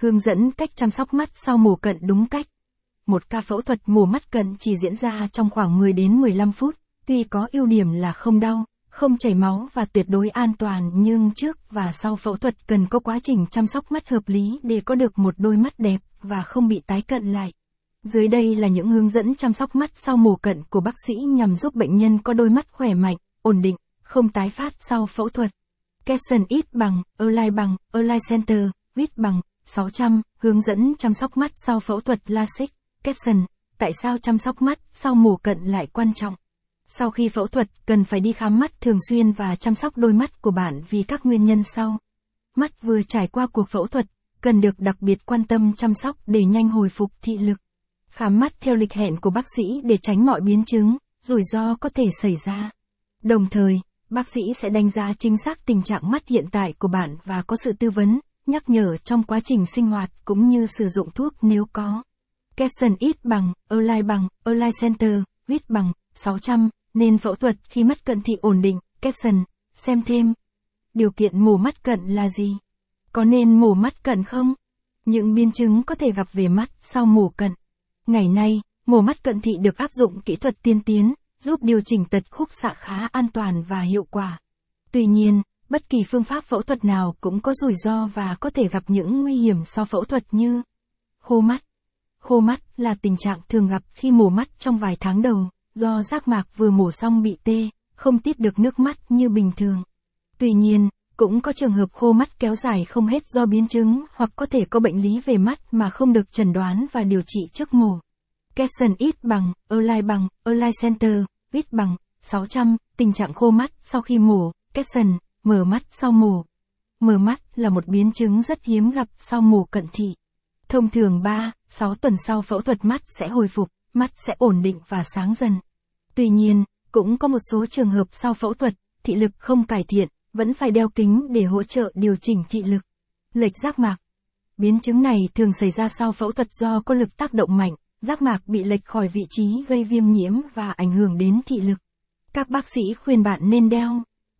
Hướng dẫn cách chăm sóc mắt sau mổ cận đúng cách. Một ca phẫu thuật mổ mắt cận chỉ diễn ra trong khoảng 10 đến 15 phút, tuy có ưu điểm là không đau, không chảy máu và tuyệt đối an toàn nhưng trước và sau phẫu thuật cần có quá trình chăm sóc mắt hợp lý để có được một đôi mắt đẹp và không bị tái cận lại. Dưới đây là những hướng dẫn chăm sóc mắt sau mổ cận của bác sĩ nhằm giúp bệnh nhân có đôi mắt khỏe mạnh, ổn định, không tái phát sau phẫu thuật. Capson ít bằng, Align bằng, Align Center, viết bằng, 600, hướng dẫn chăm sóc mắt sau phẫu thuật LASIK. caption, tại sao chăm sóc mắt sau mổ cận lại quan trọng? Sau khi phẫu thuật, cần phải đi khám mắt thường xuyên và chăm sóc đôi mắt của bạn vì các nguyên nhân sau. Mắt vừa trải qua cuộc phẫu thuật, cần được đặc biệt quan tâm chăm sóc để nhanh hồi phục thị lực. Khám mắt theo lịch hẹn của bác sĩ để tránh mọi biến chứng, rủi ro có thể xảy ra. Đồng thời, bác sĩ sẽ đánh giá chính xác tình trạng mắt hiện tại của bạn và có sự tư vấn, nhắc nhở trong quá trình sinh hoạt cũng như sử dụng thuốc nếu có. Capson ít bằng, Align bằng, Align Center, viết bằng, 600, nên phẫu thuật khi mắt cận thị ổn định, Capson, xem thêm. Điều kiện mổ mắt cận là gì? Có nên mổ mắt cận không? Những biến chứng có thể gặp về mắt sau mổ cận. Ngày nay, mổ mắt cận thị được áp dụng kỹ thuật tiên tiến, giúp điều chỉnh tật khúc xạ khá an toàn và hiệu quả. Tuy nhiên, bất kỳ phương pháp phẫu thuật nào cũng có rủi ro và có thể gặp những nguy hiểm sau phẫu thuật như khô mắt. Khô mắt là tình trạng thường gặp khi mổ mắt trong vài tháng đầu do giác mạc vừa mổ xong bị tê, không tiết được nước mắt như bình thường. Tuy nhiên, cũng có trường hợp khô mắt kéo dài không hết do biến chứng hoặc có thể có bệnh lý về mắt mà không được chẩn đoán và điều trị trước mổ. Capson ít bằng, Align bằng, Align Center, ít bằng, 600, tình trạng khô mắt sau khi mổ, Capson, mở mắt sau mù Mở mắt là một biến chứng rất hiếm gặp sau mù cận thị. Thông thường 3, 6 tuần sau phẫu thuật mắt sẽ hồi phục, mắt sẽ ổn định và sáng dần. Tuy nhiên, cũng có một số trường hợp sau phẫu thuật, thị lực không cải thiện, vẫn phải đeo kính để hỗ trợ điều chỉnh thị lực. Lệch giác mạc. Biến chứng này thường xảy ra sau phẫu thuật do có lực tác động mạnh, giác mạc bị lệch khỏi vị trí gây viêm nhiễm và ảnh hưởng đến thị lực. Các bác sĩ khuyên bạn nên đeo